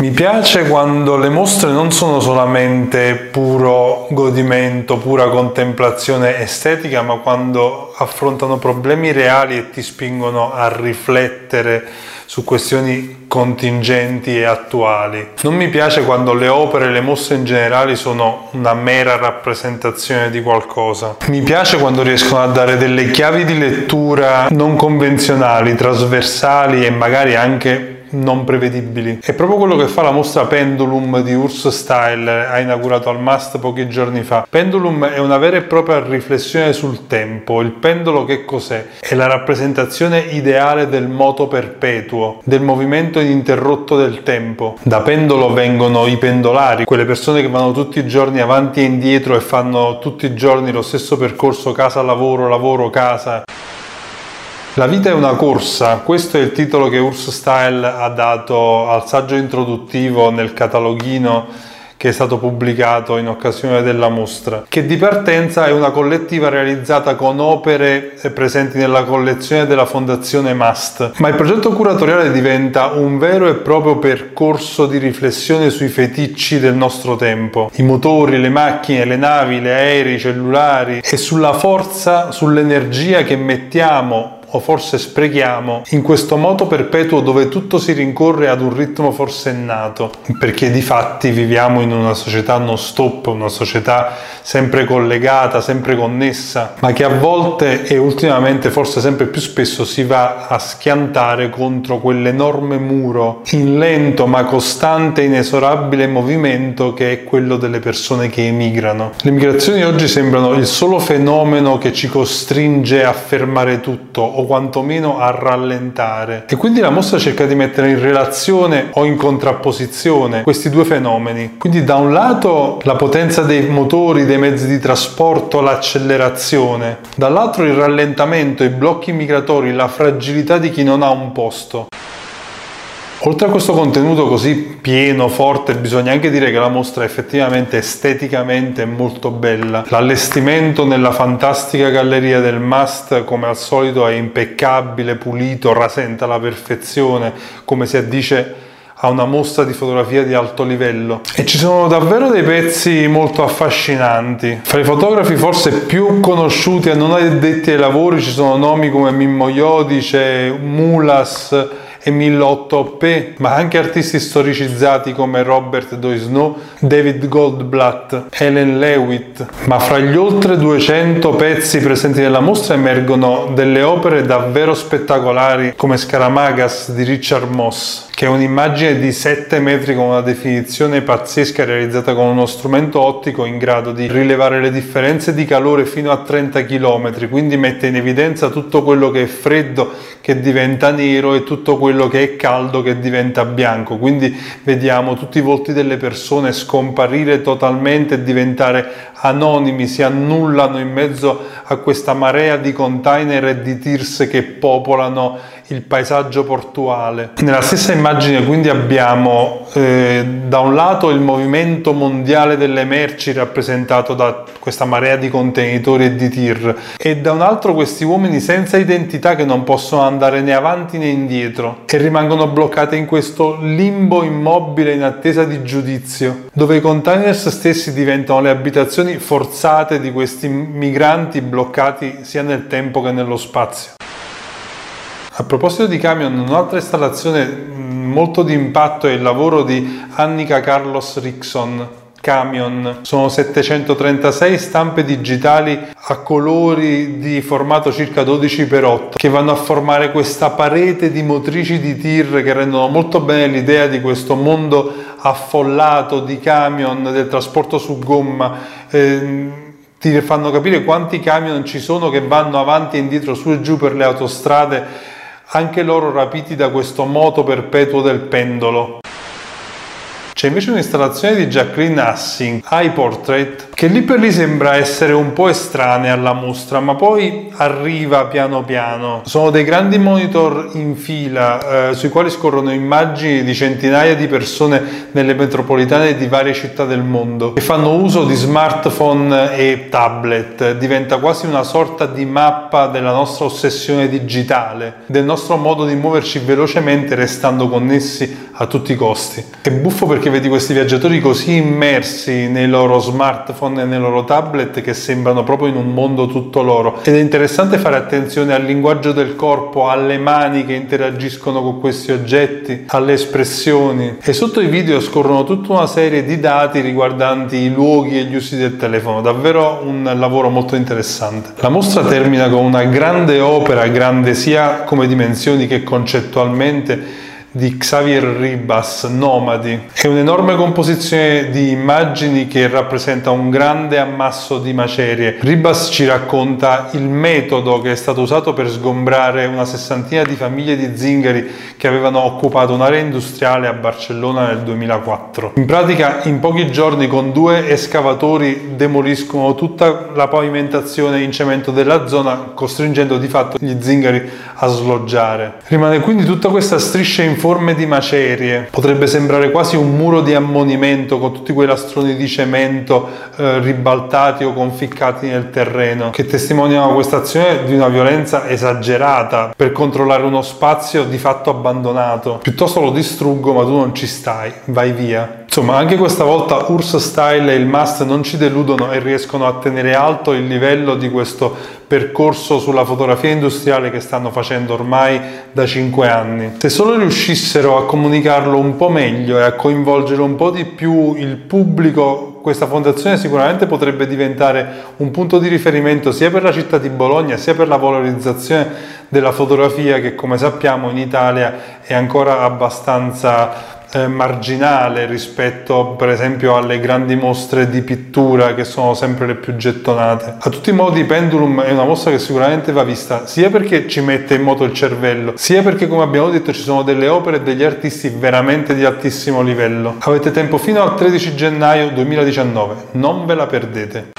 Mi piace quando le mostre non sono solamente puro godimento, pura contemplazione estetica, ma quando affrontano problemi reali e ti spingono a riflettere su questioni contingenti e attuali. Non mi piace quando le opere e le mostre in generale sono una mera rappresentazione di qualcosa. Mi piace quando riescono a dare delle chiavi di lettura non convenzionali, trasversali e magari anche non prevedibili. È proprio quello che fa la mostra Pendulum di Urs Style, ha inaugurato al MAST pochi giorni fa. Pendulum è una vera e propria riflessione sul tempo. Il pendolo che cos'è? È la rappresentazione ideale del moto perpetuo, del movimento ininterrotto del tempo. Da pendolo vengono i pendolari, quelle persone che vanno tutti i giorni avanti e indietro e fanno tutti i giorni lo stesso percorso casa-lavoro, lavoro-casa. La vita è una corsa, questo è il titolo che Urs Style ha dato al saggio introduttivo nel cataloghino che è stato pubblicato in occasione della mostra, che di partenza è una collettiva realizzata con opere presenti nella collezione della Fondazione MAST, ma il progetto curatoriale diventa un vero e proprio percorso di riflessione sui feticci del nostro tempo, i motori, le macchine, le navi, le aerei, i cellulari e sulla forza, sull'energia che mettiamo o forse sprechiamo in questo moto perpetuo dove tutto si rincorre ad un ritmo forsennato, perché di fatti viviamo in una società non stop, una società sempre collegata, sempre connessa, ma che a volte e ultimamente forse sempre più spesso si va a schiantare contro quell'enorme muro in lento ma costante inesorabile movimento che è quello delle persone che emigrano. Le migrazioni oggi sembrano il solo fenomeno che ci costringe a fermare tutto o quantomeno a rallentare. E quindi la mostra cerca di mettere in relazione o in contrapposizione questi due fenomeni. Quindi da un lato la potenza dei motori, dei mezzi di trasporto, l'accelerazione, dall'altro il rallentamento, i blocchi migratori, la fragilità di chi non ha un posto. Oltre a questo contenuto così pieno, forte, bisogna anche dire che la mostra è effettivamente esteticamente molto bella. L'allestimento nella fantastica galleria del Must, come al solito, è impeccabile, pulito, rasenta la perfezione, come si addice a una mostra di fotografia di alto livello e ci sono davvero dei pezzi molto affascinanti. Fra i fotografi forse più conosciuti e non addetti ai lavori ci sono nomi come Mimmo Iodice, Mulas, e 1008p, ma anche artisti storicizzati come Robert Doisneau, David Goldblatt, Helen Lewitt. Ma fra gli oltre 200 pezzi presenti nella mostra emergono delle opere davvero spettacolari come Scaramagas di Richard Moss, che è un'immagine di 7 metri con una definizione pazzesca realizzata con uno strumento ottico in grado di rilevare le differenze di calore fino a 30 km, quindi mette in evidenza tutto quello che è freddo che diventa nero e tutto quello che è caldo che diventa bianco, quindi vediamo tutti i volti delle persone scomparire totalmente e diventare anonimi, si annullano in mezzo a questa marea di container e di tirs che popolano il paesaggio portuale. Nella stessa immagine quindi abbiamo eh, da un lato il movimento mondiale delle merci rappresentato da questa marea di contenitori e di tir e da un altro questi uomini senza identità che non possono andare né avanti né indietro e rimangono bloccati in questo limbo immobile in attesa di giudizio dove i containers stessi diventano le abitazioni forzate di questi migranti bloccati sia nel tempo che nello spazio. A proposito di camion, un'altra installazione mm, molto di impatto è il lavoro di Annika Carlos Rickson, Camion. Sono 736 stampe digitali a colori di formato circa 12x8 che vanno a formare questa parete di motrici di tir che rendono molto bene l'idea di questo mondo affollato di camion, del trasporto su gomma. Eh, ti fanno capire quanti camion ci sono che vanno avanti e indietro su e giù per le autostrade anche loro rapiti da questo moto perpetuo del pendolo. C'è invece un'installazione di Jacqueline Hassing, Eye Portrait, che lì per lì sembra essere un po' estranea alla mostra, ma poi arriva piano piano. Sono dei grandi monitor in fila eh, sui quali scorrono immagini di centinaia di persone nelle metropolitane di varie città del mondo che fanno uso di smartphone e tablet. Diventa quasi una sorta di mappa della nostra ossessione digitale, del nostro modo di muoverci velocemente restando connessi a tutti i costi. È buffo perché vedi questi viaggiatori così immersi nei loro smartphone e nei loro tablet che sembrano proprio in un mondo tutto loro. Ed è interessante fare attenzione al linguaggio del corpo, alle mani che interagiscono con questi oggetti, alle espressioni. E sotto i video scorrono tutta una serie di dati riguardanti i luoghi e gli usi del telefono. Davvero un lavoro molto interessante. La mostra termina con una grande opera, grande sia come dimensioni che concettualmente di Xavier Ribas, Nomadi. È un'enorme composizione di immagini che rappresenta un grande ammasso di macerie. Ribas ci racconta il metodo che è stato usato per sgombrare una sessantina di famiglie di zingari che avevano occupato un'area industriale a Barcellona nel 2004. In pratica, in pochi giorni con due escavatori demoliscono tutta la pavimentazione in cemento della zona, costringendo di fatto gli zingari a sloggiare. Rimane quindi tutta questa striscia in forme di macerie. Potrebbe sembrare quasi un muro di ammonimento con tutti quei lastroni di cemento eh, ribaltati o conficcati nel terreno, che testimoniano questa azione di una violenza esagerata per controllare uno spazio di fatto abbandonato. Piuttosto lo distruggo, ma tu non ci stai, vai via. Insomma, anche questa volta Urs Style e il Must non ci deludono e riescono a tenere alto il livello di questo percorso sulla fotografia industriale che stanno facendo ormai da 5 anni. Se solo riuscissero a comunicarlo un po' meglio e a coinvolgere un po' di più il pubblico, questa fondazione sicuramente potrebbe diventare un punto di riferimento sia per la città di Bologna sia per la valorizzazione della fotografia che come sappiamo in Italia è ancora abbastanza eh, marginale rispetto per esempio alle grandi mostre di pittura che sono sempre le più gettonate. A tutti i modi Pendulum è una mostra che sicuramente va vista sia perché ci mette in moto il cervello, sia perché come abbiamo detto ci sono delle opere e degli artisti veramente di altissimo livello. Avete tempo fino al 13 gennaio 2019, non ve la perdete.